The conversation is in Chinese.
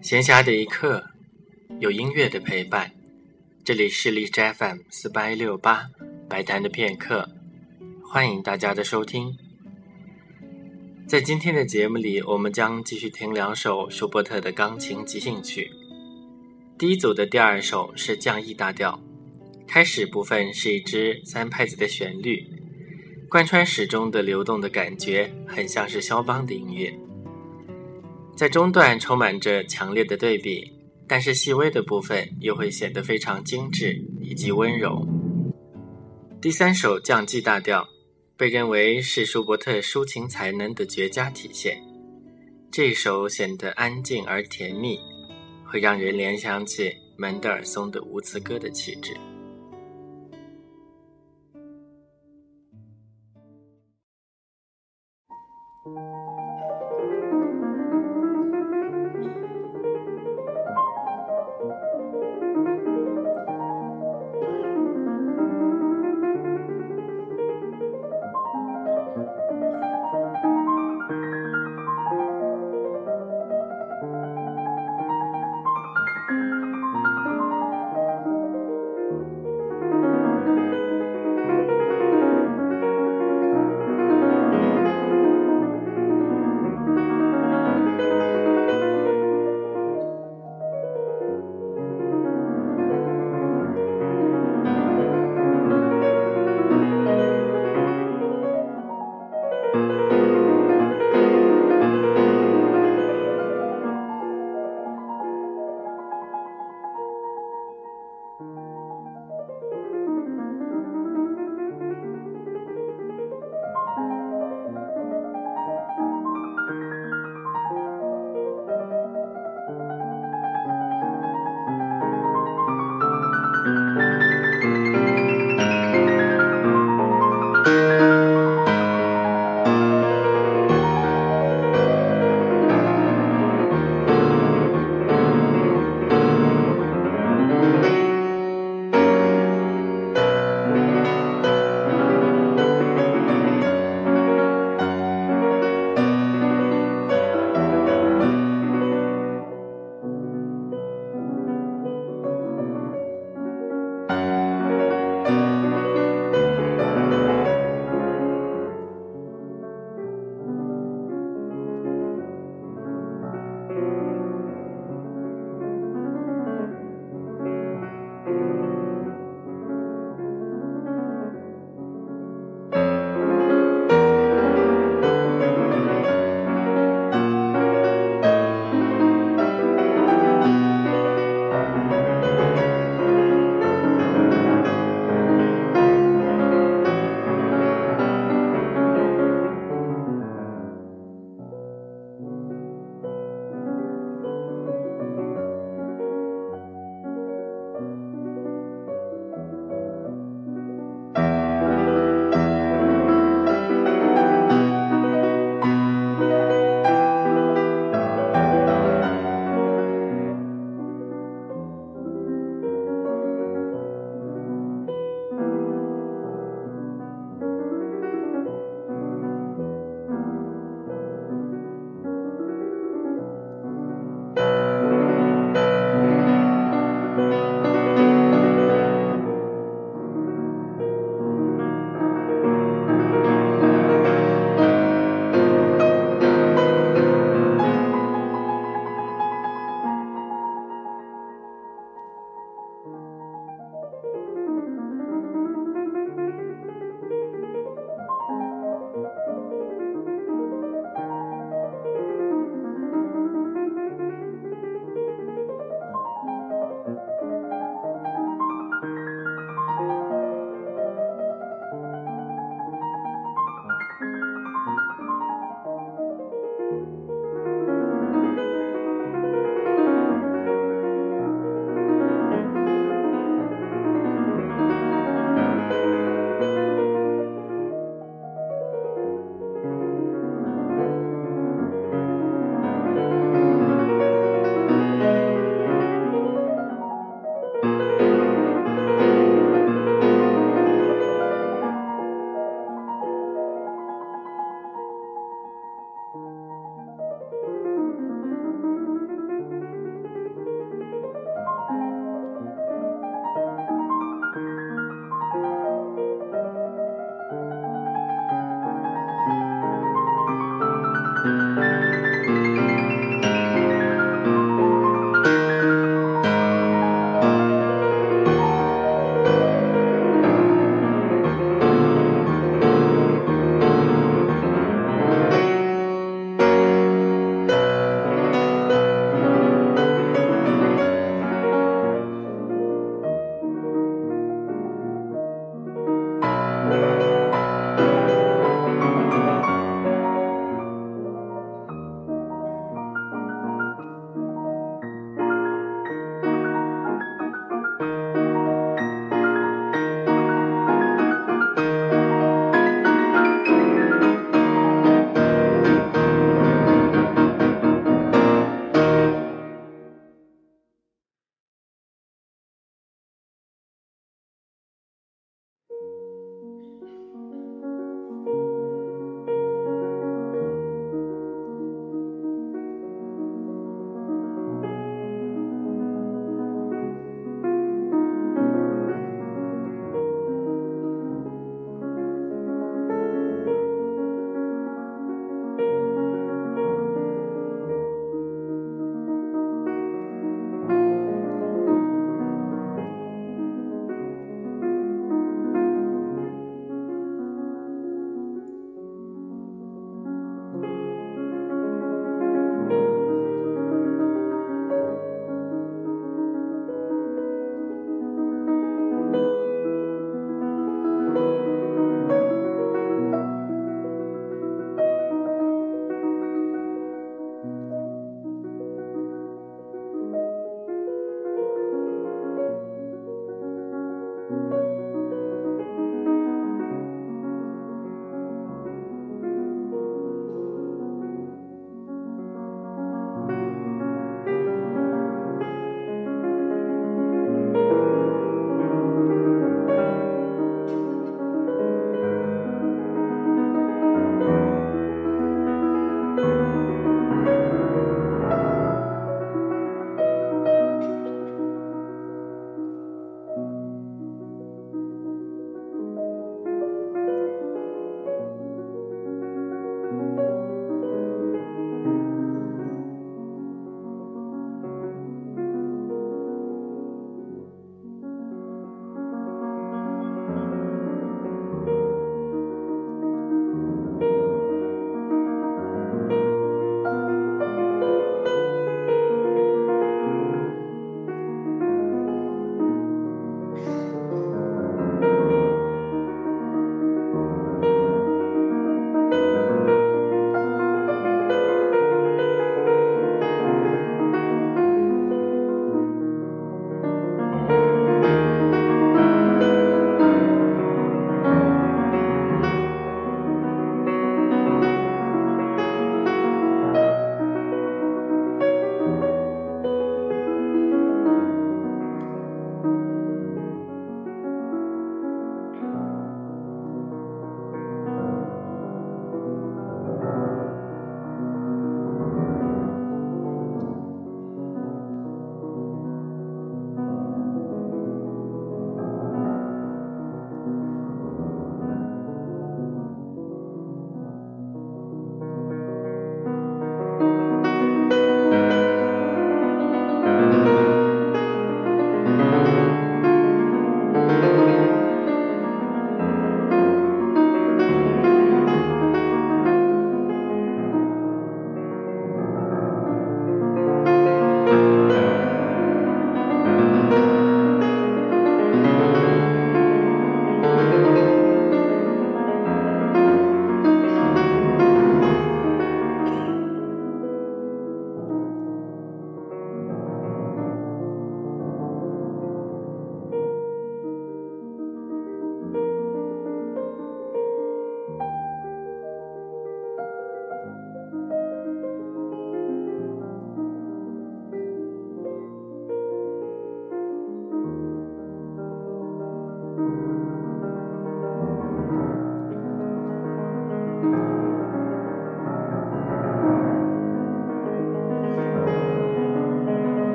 闲暇的一刻，有音乐的陪伴。这里是荔枝 FM 四八一六八白谈的片刻，欢迎大家的收听。在今天的节目里，我们将继续听两首舒伯特的钢琴即兴曲。第一组的第二首是降 E 大调，开始部分是一支三拍子的旋律，贯穿始终的流动的感觉，很像是肖邦的音乐。在中段充满着强烈的对比，但是细微的部分又会显得非常精致以及温柔。第三首降 G 大调被认为是舒伯特抒情才能的绝佳体现，这首显得安静而甜蜜，会让人联想起门德尔松的无词歌的气质。